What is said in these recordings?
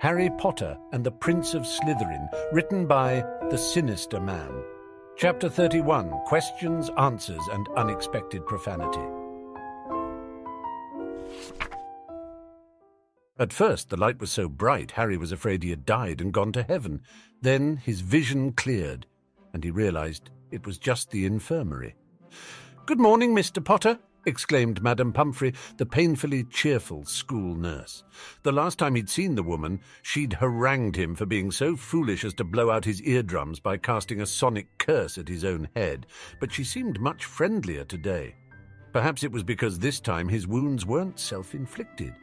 Harry Potter and the Prince of Slytherin, written by The Sinister Man. Chapter 31 Questions, Answers, and Unexpected Profanity. At first, the light was so bright, Harry was afraid he had died and gone to heaven. Then his vision cleared, and he realized it was just the infirmary. Good morning, Mr. Potter, exclaimed Madame Pomfrey, the painfully cheerful school nurse. The last time he'd seen the woman, she'd harangued him for being so foolish as to blow out his eardrums by casting a sonic curse at his own head, but she seemed much friendlier today. Perhaps it was because this time his wounds weren't self-inflicted.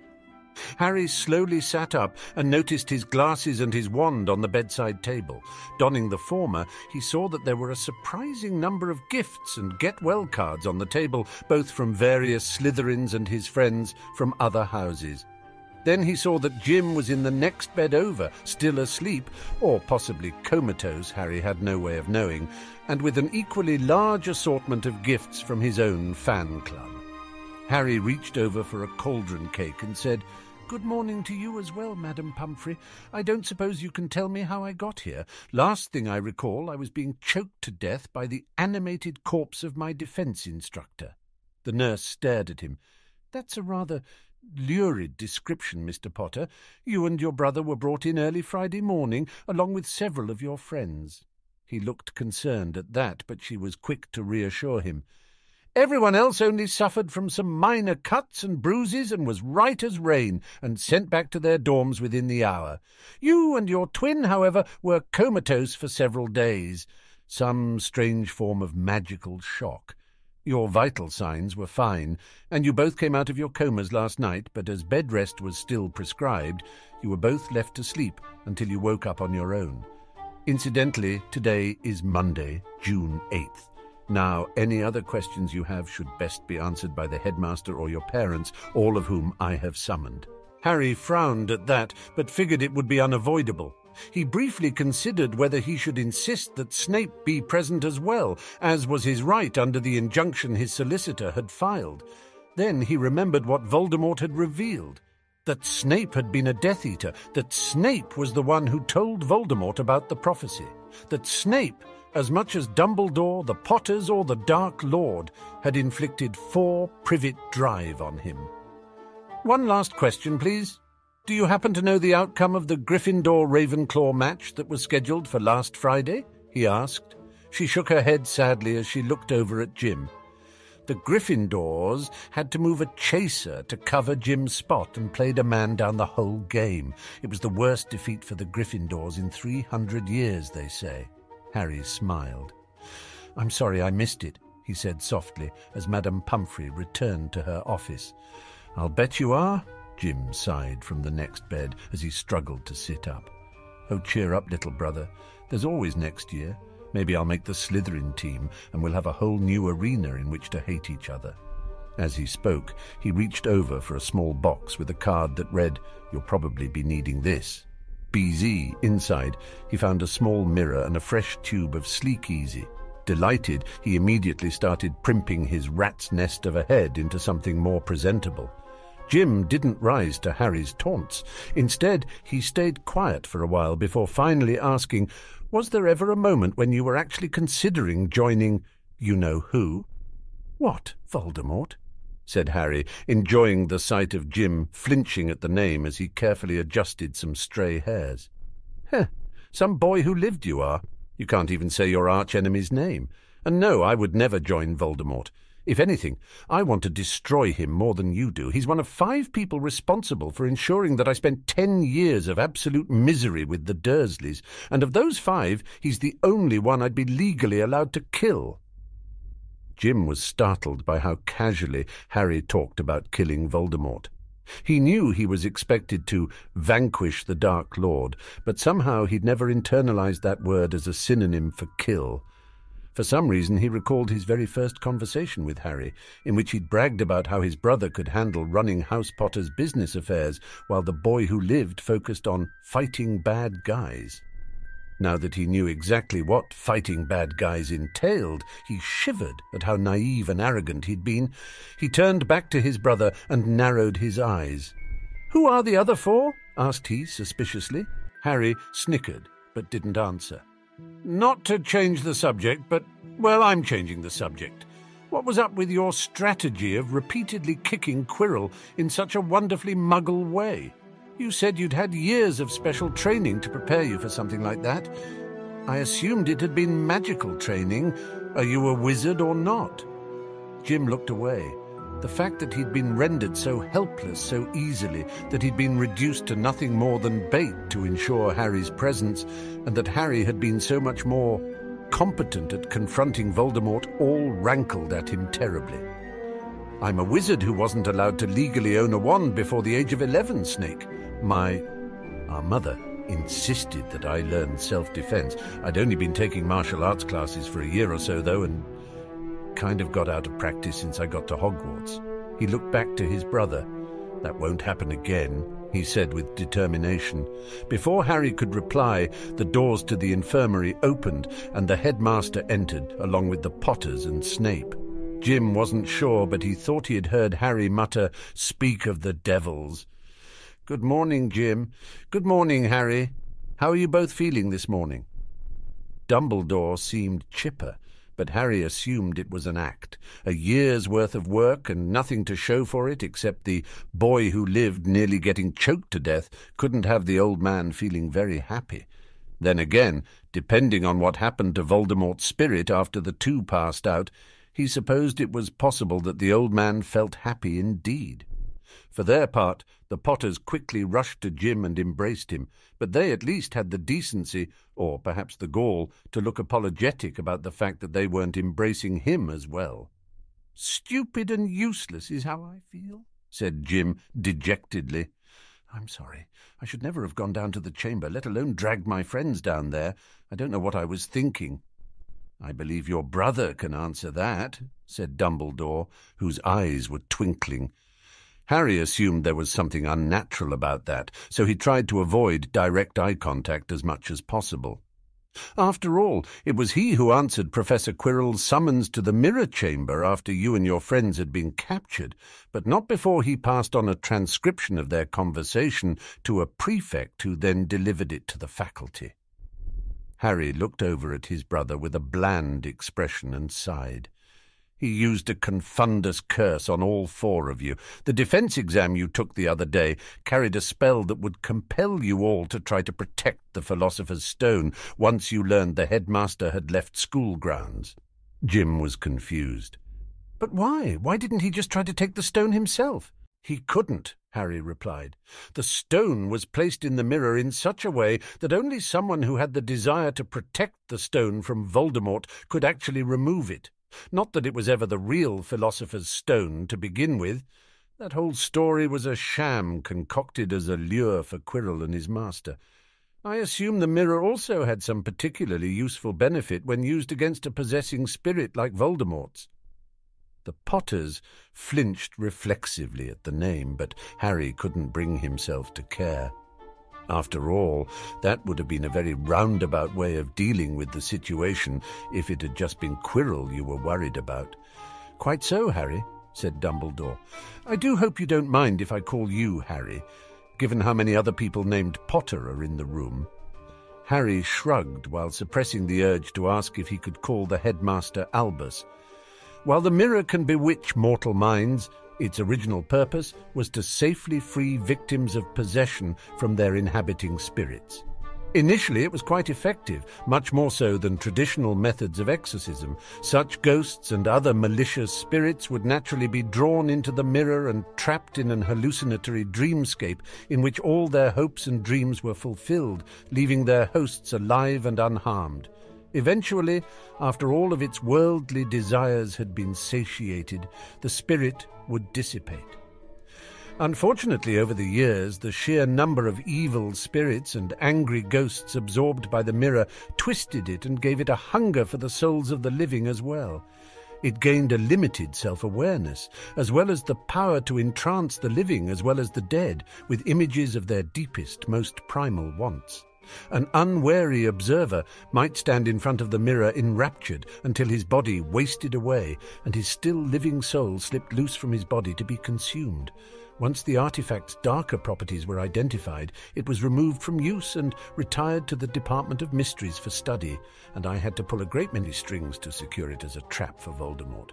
Harry slowly sat up and noticed his glasses and his wand on the bedside table. Donning the former, he saw that there were a surprising number of gifts and get well cards on the table, both from various Slytherins and his friends from other houses. Then he saw that Jim was in the next bed over, still asleep, or possibly comatose, Harry had no way of knowing, and with an equally large assortment of gifts from his own fan club. Harry reached over for a cauldron cake and said, Good morning to you as well, Madam Pomfrey. I don't suppose you can tell me how I got here. Last thing I recall, I was being choked to death by the animated corpse of my defence instructor. The nurse stared at him. That's a rather lurid description, Mr. Potter. You and your brother were brought in early Friday morning, along with several of your friends. He looked concerned at that, but she was quick to reassure him. Everyone else only suffered from some minor cuts and bruises and was right as rain and sent back to their dorms within the hour. You and your twin, however, were comatose for several days, some strange form of magical shock. Your vital signs were fine, and you both came out of your comas last night, but as bed rest was still prescribed, you were both left to sleep until you woke up on your own. Incidentally, today is Monday, June 8th. Now, any other questions you have should best be answered by the headmaster or your parents, all of whom I have summoned. Harry frowned at that, but figured it would be unavoidable. He briefly considered whether he should insist that Snape be present as well, as was his right under the injunction his solicitor had filed. Then he remembered what Voldemort had revealed that Snape had been a Death Eater, that Snape was the one who told Voldemort about the prophecy, that Snape as much as Dumbledore, the Potters, or the Dark Lord had inflicted four privet drive on him. One last question, please. Do you happen to know the outcome of the Gryffindor Ravenclaw match that was scheduled for last Friday? he asked. She shook her head sadly as she looked over at Jim. The Gryffindors had to move a chaser to cover Jim's spot and played a man down the whole game. It was the worst defeat for the Gryffindors in 300 years, they say. Harry smiled. I'm sorry I missed it, he said softly as Madame Pomfrey returned to her office. I'll bet you are, Jim sighed from the next bed as he struggled to sit up. Oh, cheer up, little brother. There's always next year. Maybe I'll make the Slytherin team, and we'll have a whole new arena in which to hate each other. As he spoke, he reached over for a small box with a card that read, You'll probably be needing this. BZ inside, he found a small mirror and a fresh tube of Sleekeazy. Delighted, he immediately started primping his rat's nest of a head into something more presentable. Jim didn't rise to Harry's taunts. Instead, he stayed quiet for a while before finally asking, Was there ever a moment when you were actually considering joining you know who? What, Voldemort? Said Harry, enjoying the sight of Jim flinching at the name as he carefully adjusted some stray hairs. Heh, some boy who lived you are. You can't even say your arch-enemy's name. And no, I would never join Voldemort. If anything, I want to destroy him more than you do. He's one of five people responsible for ensuring that I spent ten years of absolute misery with the Dursleys, and of those five, he's the only one I'd be legally allowed to kill. Jim was startled by how casually Harry talked about killing Voldemort. He knew he was expected to vanquish the Dark Lord, but somehow he'd never internalized that word as a synonym for kill. For some reason, he recalled his very first conversation with Harry, in which he'd bragged about how his brother could handle running House Potter's business affairs, while the boy who lived focused on fighting bad guys. Now that he knew exactly what fighting bad guys entailed, he shivered at how naive and arrogant he'd been. He turned back to his brother and narrowed his eyes. Who are the other four? asked he suspiciously. Harry snickered, but didn't answer. Not to change the subject, but, well, I'm changing the subject. What was up with your strategy of repeatedly kicking Quirrell in such a wonderfully muggle way? You said you'd had years of special training to prepare you for something like that. I assumed it had been magical training. Are you a wizard or not? Jim looked away. The fact that he'd been rendered so helpless so easily, that he'd been reduced to nothing more than bait to ensure Harry's presence, and that Harry had been so much more competent at confronting Voldemort all rankled at him terribly. I'm a wizard who wasn't allowed to legally own a wand before the age of eleven, Snake. My... our mother insisted that I learn self-defense. I'd only been taking martial arts classes for a year or so, though, and kind of got out of practice since I got to Hogwarts. He looked back to his brother. That won't happen again, he said with determination. Before Harry could reply, the doors to the infirmary opened and the headmaster entered, along with the Potters and Snape. Jim wasn't sure, but he thought he had heard Harry mutter, Speak of the devils. Good morning, Jim. Good morning, Harry. How are you both feeling this morning? Dumbledore seemed chipper but Harry assumed it was an act, a year's worth of work and nothing to show for it except the boy who lived nearly getting choked to death couldn't have the old man feeling very happy. Then again, depending on what happened to Voldemort's spirit after the two passed out, he supposed it was possible that the old man felt happy indeed. For their part, the Potters quickly rushed to Jim and embraced him, but they at least had the decency, or perhaps the gall, to look apologetic about the fact that they weren't embracing him as well. Stupid and useless is how I feel, said Jim dejectedly. I'm sorry. I should never have gone down to the chamber, let alone dragged my friends down there. I don't know what I was thinking. I believe your brother can answer that, said Dumbledore, whose eyes were twinkling. Harry assumed there was something unnatural about that, so he tried to avoid direct eye contact as much as possible. After all, it was he who answered Professor Quirrell's summons to the mirror chamber after you and your friends had been captured, but not before he passed on a transcription of their conversation to a prefect who then delivered it to the faculty. Harry looked over at his brother with a bland expression and sighed. He used a confundus curse on all four of you. The defense exam you took the other day carried a spell that would compel you all to try to protect the Philosopher's Stone once you learned the headmaster had left school grounds. Jim was confused. But why? Why didn't he just try to take the stone himself? He couldn't, Harry replied. The stone was placed in the mirror in such a way that only someone who had the desire to protect the stone from Voldemort could actually remove it. Not that it was ever the real philosopher's stone to begin with. That whole story was a sham concocted as a lure for Quirrell and his master. I assume the mirror also had some particularly useful benefit when used against a possessing spirit like Voldemort's. The Potters flinched reflexively at the name, but Harry couldn't bring himself to care. After all, that would have been a very roundabout way of dealing with the situation if it had just been Quirrell you were worried about. Quite so, Harry, said Dumbledore. I do hope you don't mind if I call you Harry, given how many other people named Potter are in the room. Harry shrugged while suppressing the urge to ask if he could call the headmaster Albus. While the mirror can bewitch mortal minds, its original purpose was to safely free victims of possession from their inhabiting spirits. Initially, it was quite effective, much more so than traditional methods of exorcism. Such ghosts and other malicious spirits would naturally be drawn into the mirror and trapped in an hallucinatory dreamscape in which all their hopes and dreams were fulfilled, leaving their hosts alive and unharmed. Eventually, after all of its worldly desires had been satiated, the spirit would dissipate. Unfortunately, over the years, the sheer number of evil spirits and angry ghosts absorbed by the mirror twisted it and gave it a hunger for the souls of the living as well. It gained a limited self awareness, as well as the power to entrance the living as well as the dead with images of their deepest, most primal wants. An unwary observer might stand in front of the mirror enraptured until his body wasted away and his still living soul slipped loose from his body to be consumed. Once the artifact's darker properties were identified, it was removed from use and retired to the Department of Mysteries for study, and I had to pull a great many strings to secure it as a trap for Voldemort.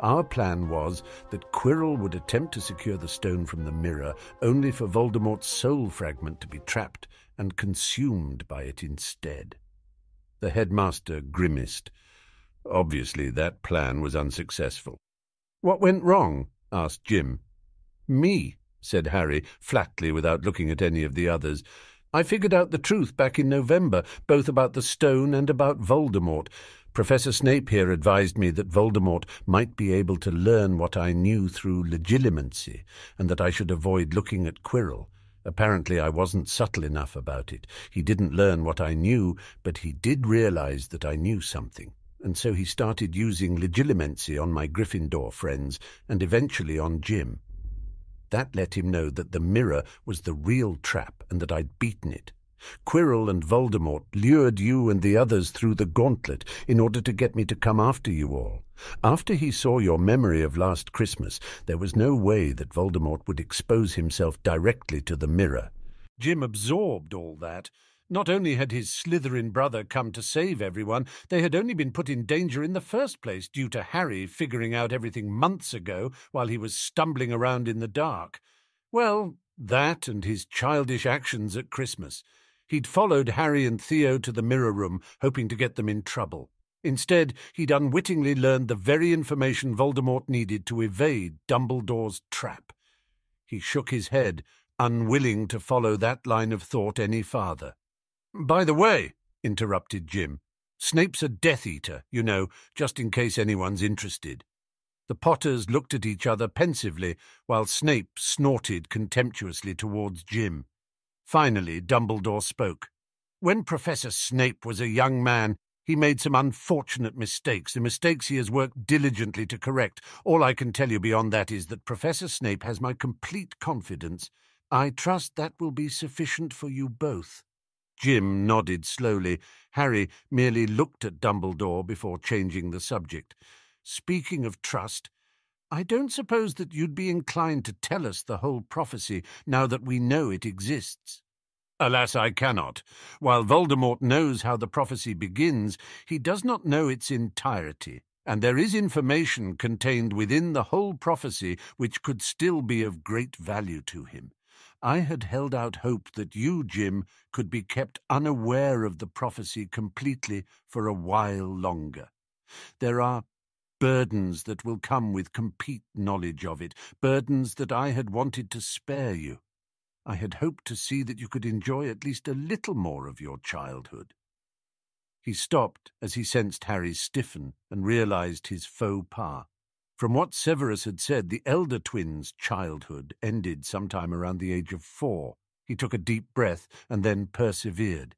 Our plan was that Quirrell would attempt to secure the stone from the mirror, only for Voldemort's soul fragment to be trapped and consumed by it instead. The headmaster grimaced. Obviously, that plan was unsuccessful. What went wrong? asked Jim. Me, said Harry, flatly without looking at any of the others. I figured out the truth back in November, both about the stone and about Voldemort. Professor Snape here advised me that Voldemort might be able to learn what I knew through legilimency, and that I should avoid looking at Quirrell. Apparently I wasn't subtle enough about it. He didn't learn what I knew, but he did realize that I knew something. And so he started using legilimency on my Gryffindor friends, and eventually on Jim. That let him know that the mirror was the real trap and that I'd beaten it. Quirrell and Voldemort lured you and the others through the gauntlet in order to get me to come after you all. After he saw your memory of last Christmas, there was no way that Voldemort would expose himself directly to the mirror. Jim absorbed all that. Not only had his Slytherin brother come to save everyone, they had only been put in danger in the first place due to Harry figuring out everything months ago while he was stumbling around in the dark. Well, that and his childish actions at Christmas. He'd followed Harry and Theo to the mirror room, hoping to get them in trouble. Instead, he'd unwittingly learned the very information Voldemort needed to evade Dumbledore's trap. He shook his head, unwilling to follow that line of thought any farther. By the way, interrupted Jim, Snape's a Death Eater, you know, just in case anyone's interested. The Potters looked at each other pensively, while Snape snorted contemptuously towards Jim. Finally, Dumbledore spoke. When Professor Snape was a young man, he made some unfortunate mistakes, the mistakes he has worked diligently to correct. All I can tell you beyond that is that Professor Snape has my complete confidence. I trust that will be sufficient for you both. Jim nodded slowly. Harry merely looked at Dumbledore before changing the subject. Speaking of trust, I don't suppose that you'd be inclined to tell us the whole prophecy now that we know it exists. Alas, I cannot. While Voldemort knows how the prophecy begins, he does not know its entirety, and there is information contained within the whole prophecy which could still be of great value to him. I had held out hope that you, Jim, could be kept unaware of the prophecy completely for a while longer. There are burdens that will come with complete knowledge of it, burdens that I had wanted to spare you. I had hoped to see that you could enjoy at least a little more of your childhood. He stopped as he sensed Harry stiffen and realized his faux pas. From what Severus had said, the elder twins' childhood ended sometime around the age of four. He took a deep breath and then persevered.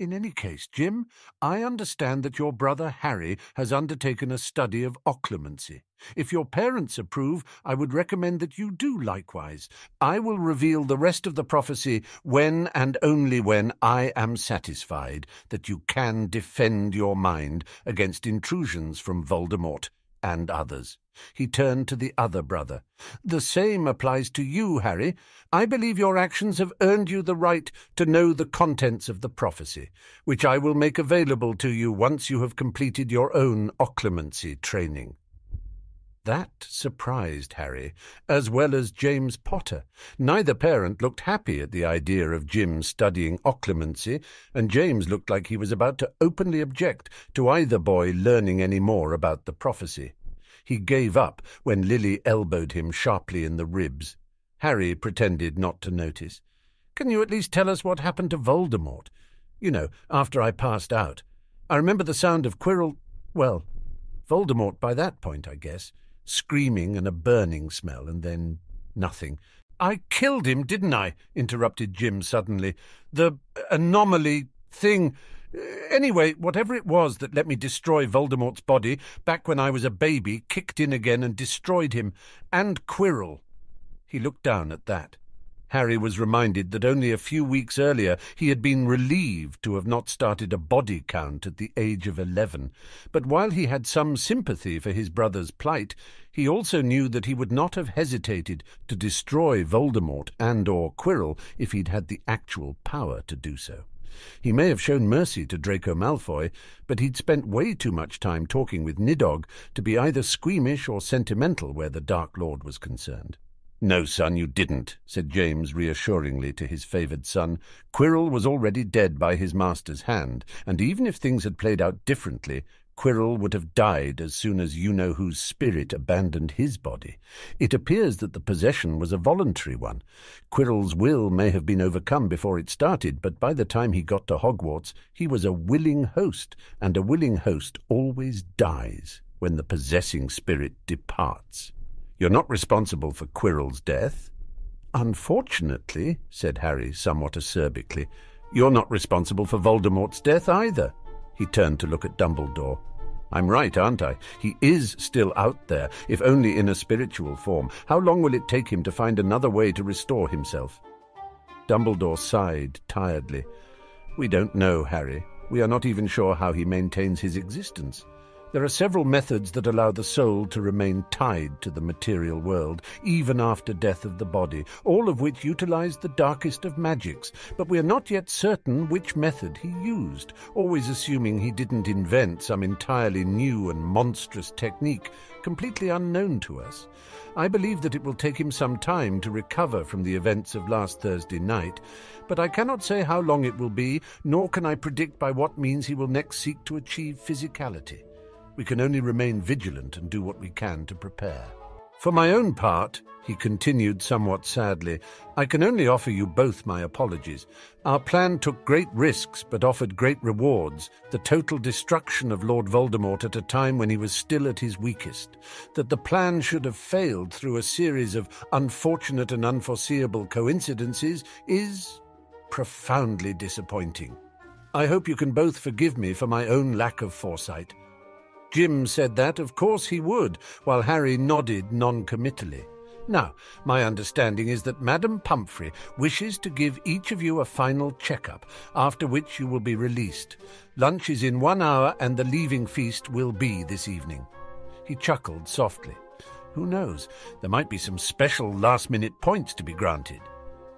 In any case, Jim, I understand that your brother Harry has undertaken a study of occlumency. If your parents approve, I would recommend that you do likewise. I will reveal the rest of the prophecy when and only when I am satisfied that you can defend your mind against intrusions from Voldemort and others. He turned to the other brother. The same applies to you, Harry. I believe your actions have earned you the right to know the contents of the prophecy, which I will make available to you once you have completed your own occlumency training. That surprised Harry, as well as James Potter. Neither parent looked happy at the idea of Jim studying occlumency, and James looked like he was about to openly object to either boy learning any more about the prophecy. He gave up when Lily elbowed him sharply in the ribs. Harry pretended not to notice. Can you at least tell us what happened to Voldemort? You know, after I passed out. I remember the sound of Quirrell. Well, Voldemort by that point, I guess. Screaming and a burning smell, and then nothing. I killed him, didn't I? interrupted Jim suddenly. The anomaly thing. Uh, anyway, whatever it was that let me destroy Voldemort's body back when I was a baby kicked in again and destroyed him, and Quirrell. He looked down at that. Harry was reminded that only a few weeks earlier he had been relieved to have not started a body count at the age of eleven. But while he had some sympathy for his brother's plight, he also knew that he would not have hesitated to destroy Voldemort and or Quirrell if he'd had the actual power to do so. He may have shown mercy to Draco Malfoy, but he'd spent way too much time talking with Nidhogg to be either squeamish or sentimental where the Dark Lord was concerned. No, son, you didn't, said James reassuringly to his favoured son. Quirrell was already dead by his master's hand, and even if things had played out differently, Quirrell would have died as soon as you-know-whose spirit abandoned his body. It appears that the possession was a voluntary one. Quirrell's will may have been overcome before it started, but by the time he got to Hogwarts, he was a willing host, and a willing host always dies when the possessing spirit departs. You're not responsible for Quirrell's death. Unfortunately, said Harry somewhat acerbically, you're not responsible for Voldemort's death either. He turned to look at Dumbledore. I'm right, aren't I? He is still out there, if only in a spiritual form. How long will it take him to find another way to restore himself? Dumbledore sighed tiredly. We don't know, Harry. We are not even sure how he maintains his existence. There are several methods that allow the soul to remain tied to the material world, even after death of the body, all of which utilize the darkest of magics, but we are not yet certain which method he used, always assuming he didn't invent some entirely new and monstrous technique, completely unknown to us. I believe that it will take him some time to recover from the events of last Thursday night, but I cannot say how long it will be, nor can I predict by what means he will next seek to achieve physicality. We can only remain vigilant and do what we can to prepare. For my own part, he continued somewhat sadly, I can only offer you both my apologies. Our plan took great risks but offered great rewards, the total destruction of Lord Voldemort at a time when he was still at his weakest. That the plan should have failed through a series of unfortunate and unforeseeable coincidences is profoundly disappointing. I hope you can both forgive me for my own lack of foresight. Jim said that, of course, he would, while Harry nodded non-committally. Now, my understanding is that Madame Pomfrey wishes to give each of you a final check-up, after which you will be released. Lunch is in one hour, and the leaving feast will be this evening. He chuckled softly. Who knows? There might be some special last-minute points to be granted.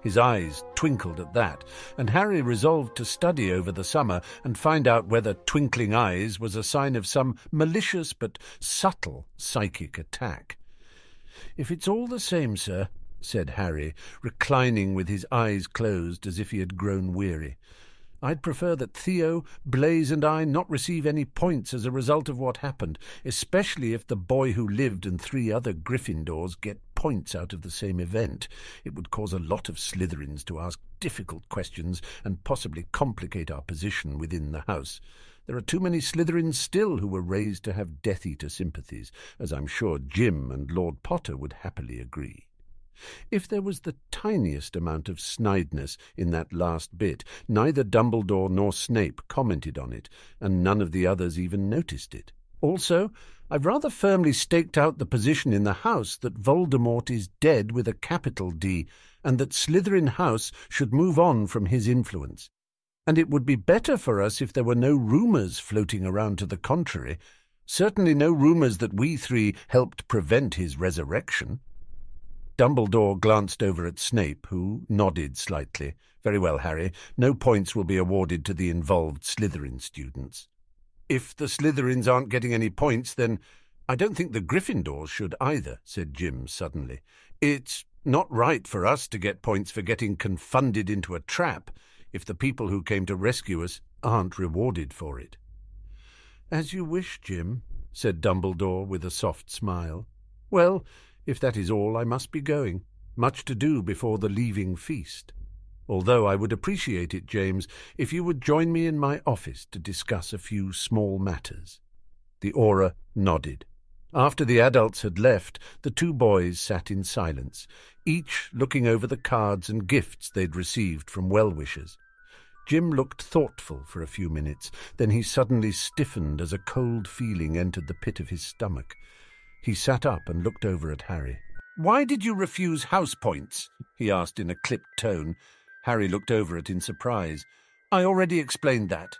His eyes twinkled at that, and Harry resolved to study over the summer and find out whether twinkling eyes was a sign of some malicious but subtle psychic attack. If it's all the same, sir, said Harry, reclining with his eyes closed as if he had grown weary. I'd prefer that Theo, Blaise, and I not receive any points as a result of what happened, especially if the boy who lived and three other Gryffindors get points out of the same event. It would cause a lot of Slytherins to ask difficult questions and possibly complicate our position within the house. There are too many Slytherins still who were raised to have Death Eater sympathies, as I'm sure Jim and Lord Potter would happily agree. If there was the tiniest amount of snideness in that last bit, neither Dumbledore nor Snape commented on it, and none of the others even noticed it. Also, I've rather firmly staked out the position in the house that Voldemort is dead with a capital D, and that Slytherin House should move on from his influence. And it would be better for us if there were no rumours floating around to the contrary, certainly no rumours that we three helped prevent his resurrection. Dumbledore glanced over at Snape, who nodded slightly. Very well, Harry. No points will be awarded to the involved Slytherin students. If the Slytherins aren't getting any points, then I don't think the Gryffindors should either, said Jim suddenly. It's not right for us to get points for getting confunded into a trap if the people who came to rescue us aren't rewarded for it. As you wish, Jim, said Dumbledore with a soft smile. Well, if that is all, I must be going. Much to do before the leaving feast. Although I would appreciate it, James, if you would join me in my office to discuss a few small matters. The Auror nodded. After the adults had left, the two boys sat in silence, each looking over the cards and gifts they'd received from well-wishers. Jim looked thoughtful for a few minutes, then he suddenly stiffened as a cold feeling entered the pit of his stomach. He sat up and looked over at Harry. Why did you refuse house points? he asked in a clipped tone. Harry looked over it in surprise. I already explained that.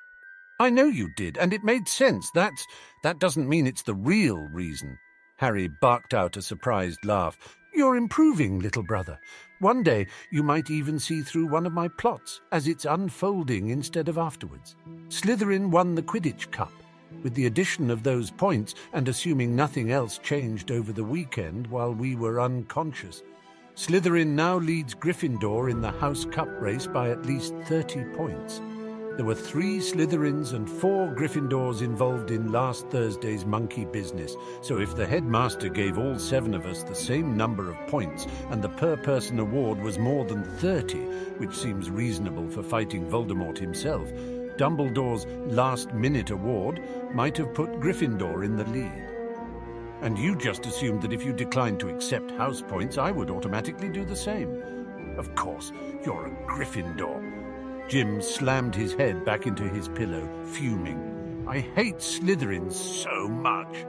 I know you did, and it made sense. That's that doesn't mean it's the real reason. Harry barked out a surprised laugh. You're improving, little brother. One day you might even see through one of my plots as it's unfolding instead of afterwards. Slytherin won the Quidditch Cup. With the addition of those points, and assuming nothing else changed over the weekend while we were unconscious, Slytherin now leads Gryffindor in the House Cup race by at least 30 points. There were three Slytherins and four Gryffindors involved in last Thursday's monkey business, so if the headmaster gave all seven of us the same number of points and the per person award was more than 30, which seems reasonable for fighting Voldemort himself, Dumbledore's last minute award might have put Gryffindor in the lead. And you just assumed that if you declined to accept house points, I would automatically do the same. Of course, you're a Gryffindor. Jim slammed his head back into his pillow, fuming. I hate Slytherins so much.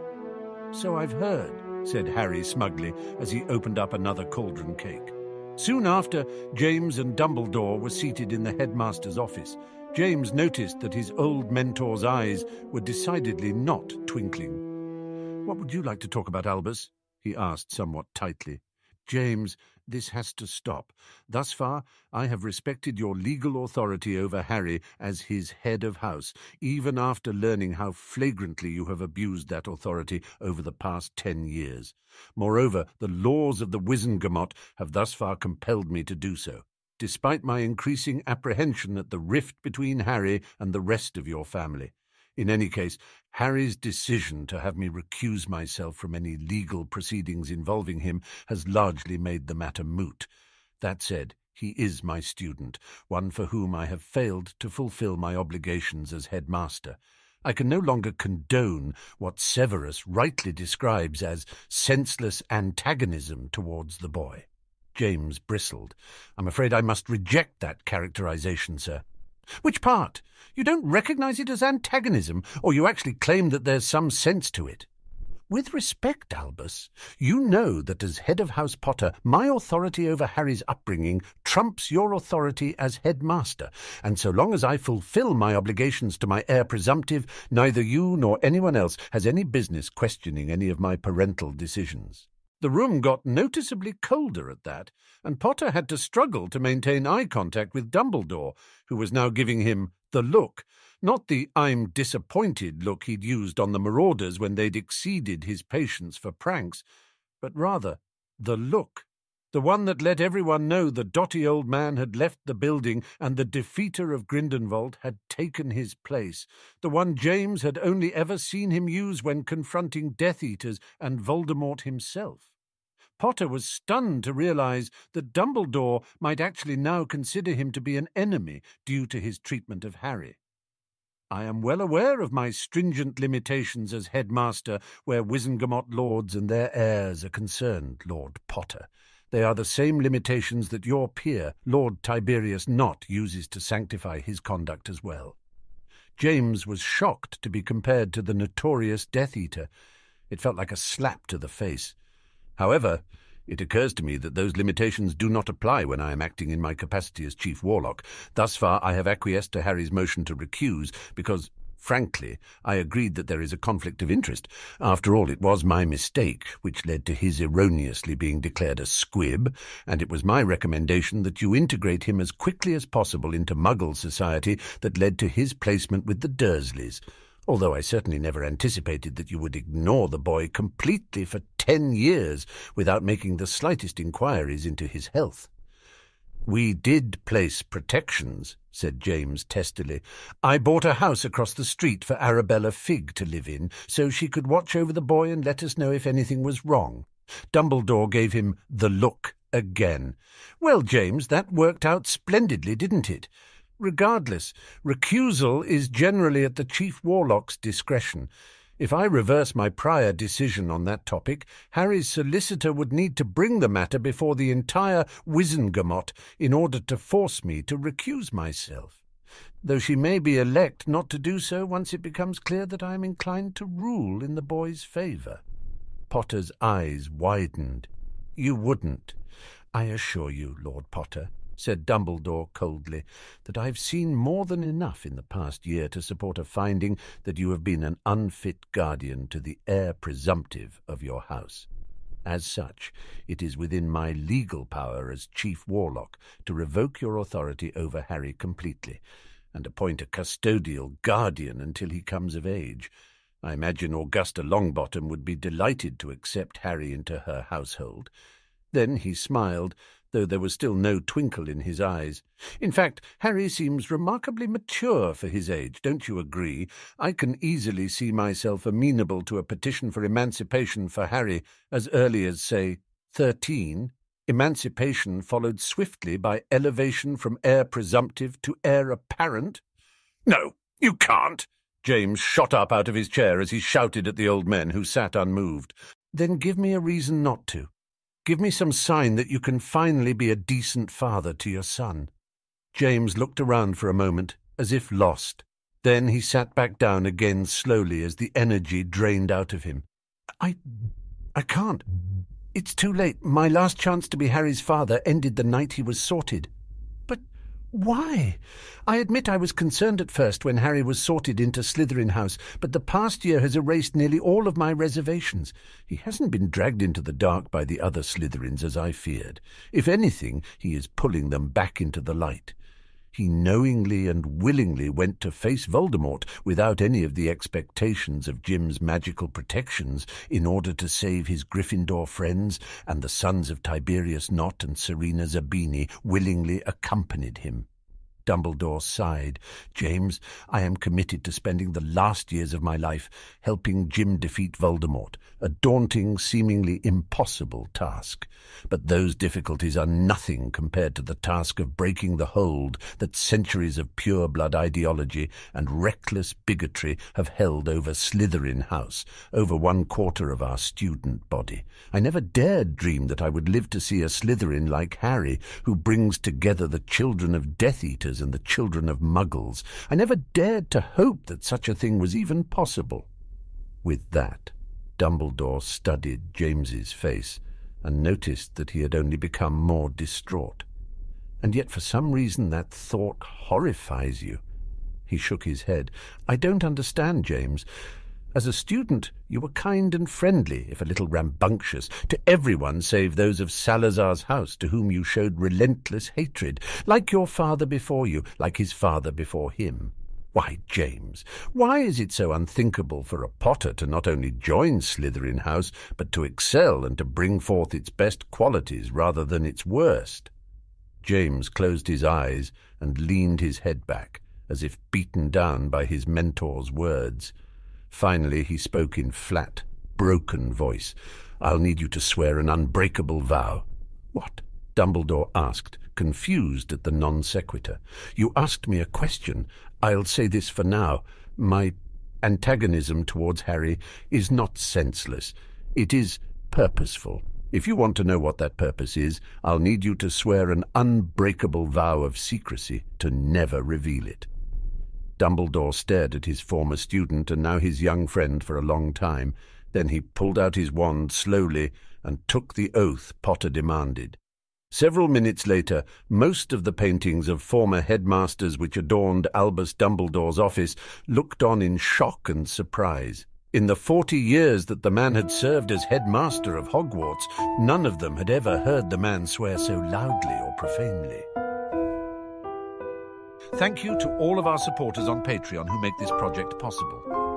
So I've heard, said Harry smugly as he opened up another cauldron cake. Soon after, James and Dumbledore were seated in the headmaster's office. James noticed that his old mentor's eyes were decidedly not twinkling. What would you like to talk about, Albus? he asked somewhat tightly. James, this has to stop. Thus far, I have respected your legal authority over Harry as his head of house, even after learning how flagrantly you have abused that authority over the past ten years. Moreover, the laws of the Wizengamot have thus far compelled me to do so, despite my increasing apprehension at the rift between Harry and the rest of your family. In any case, Harry's decision to have me recuse myself from any legal proceedings involving him has largely made the matter moot. That said, he is my student, one for whom I have failed to fulfill my obligations as headmaster. I can no longer condone what Severus rightly describes as senseless antagonism towards the boy. James bristled. I'm afraid I must reject that characterization, sir. Which part? You don't recognize it as antagonism, or you actually claim that there's some sense to it. With respect, Albus, you know that as head of House Potter, my authority over Harry's upbringing trumps your authority as headmaster, and so long as I fulfil my obligations to my heir presumptive, neither you nor anyone else has any business questioning any of my parental decisions. The room got noticeably colder at that, and Potter had to struggle to maintain eye contact with Dumbledore, who was now giving him the look, not the I'm disappointed look he'd used on the marauders when they'd exceeded his patience for pranks, but rather the look, the one that let everyone know the dotty old man had left the building and the defeater of Grindelwald had taken his place, the one James had only ever seen him use when confronting Death Eaters and Voldemort himself. Potter was stunned to realize that Dumbledore might actually now consider him to be an enemy due to his treatment of Harry. I am well aware of my stringent limitations as headmaster where Wizengamot lords and their heirs are concerned, Lord Potter. They are the same limitations that your peer, Lord Tiberius Nott, uses to sanctify his conduct as well. James was shocked to be compared to the notorious Death Eater. It felt like a slap to the face. However, it occurs to me that those limitations do not apply when I am acting in my capacity as Chief Warlock. Thus far, I have acquiesced to Harry's motion to recuse because, frankly, I agreed that there is a conflict of interest. After all, it was my mistake which led to his erroneously being declared a squib, and it was my recommendation that you integrate him as quickly as possible into Muggle society that led to his placement with the Dursleys although I certainly never anticipated that you would ignore the boy completely for ten years without making the slightest inquiries into his health. We did place protections, said James testily. I bought a house across the street for Arabella Figg to live in, so she could watch over the boy and let us know if anything was wrong. Dumbledore gave him the look again. Well, James, that worked out splendidly, didn't it? Regardless, recusal is generally at the Chief Warlock's discretion. If I reverse my prior decision on that topic, Harry's solicitor would need to bring the matter before the entire Wizengamot in order to force me to recuse myself, though she may be elect not to do so once it becomes clear that I am inclined to rule in the boy's favour. Potter's eyes widened. You wouldn't. I assure you, Lord Potter, said Dumbledore coldly, that I've seen more than enough in the past year to support a finding that you have been an unfit guardian to the heir presumptive of your house. As such, it is within my legal power as Chief Warlock to revoke your authority over Harry completely, and appoint a custodial guardian until he comes of age. I imagine Augusta Longbottom would be delighted to accept Harry into her household. Then he smiled, though there was still no twinkle in his eyes. In fact, Harry seems remarkably mature for his age, don't you agree? I can easily see myself amenable to a petition for emancipation for Harry as early as, say, thirteen. Emancipation followed swiftly by elevation from heir presumptive to heir apparent. No, you can't! James shot up out of his chair as he shouted at the old men who sat unmoved. Then give me a reason not to. Give me some sign that you can finally be a decent father to your son. James looked around for a moment, as if lost. Then he sat back down again slowly as the energy drained out of him. I. I can't. It's too late. My last chance to be Harry's father ended the night he was sorted. Why? I admit I was concerned at first when Harry was sorted into Slytherin House, but the past year has erased nearly all of my reservations. He hasn't been dragged into the dark by the other Slytherins as I feared. If anything, he is pulling them back into the light. He knowingly and willingly went to face Voldemort without any of the expectations of Jim's magical protections in order to save his Gryffindor friends, and the sons of Tiberius Nott and Serena Zabini willingly accompanied him. Dumbledore sighed. James, I am committed to spending the last years of my life helping Jim defeat Voldemort, a daunting, seemingly impossible task. But those difficulties are nothing compared to the task of breaking the hold that centuries of pure-blood ideology and reckless bigotry have held over Slytherin House, over one quarter of our student body. I never dared dream that I would live to see a Slytherin like Harry, who brings together the children of Death Eaters and the children of muggles. I never dared to hope that such a thing was even possible. With that, Dumbledore studied James's face and noticed that he had only become more distraught. And yet for some reason that thought horrifies you. He shook his head. I don't understand, James. As a student, you were kind and friendly, if a little rambunctious, to everyone save those of Salazar's house, to whom you showed relentless hatred, like your father before you, like his father before him. Why, James, why is it so unthinkable for a Potter to not only join Slytherin House, but to excel and to bring forth its best qualities rather than its worst? James closed his eyes and leaned his head back, as if beaten down by his mentor's words. Finally, he spoke in flat, broken voice. I'll need you to swear an unbreakable vow. What? Dumbledore asked, confused at the non sequitur. You asked me a question. I'll say this for now. My antagonism towards Harry is not senseless. It is purposeful. If you want to know what that purpose is, I'll need you to swear an unbreakable vow of secrecy to never reveal it. Dumbledore stared at his former student and now his young friend for a long time. Then he pulled out his wand slowly and took the oath Potter demanded. Several minutes later, most of the paintings of former headmasters which adorned Albus Dumbledore's office looked on in shock and surprise. In the forty years that the man had served as headmaster of Hogwarts, none of them had ever heard the man swear so loudly or profanely. Thank you to all of our supporters on Patreon who make this project possible.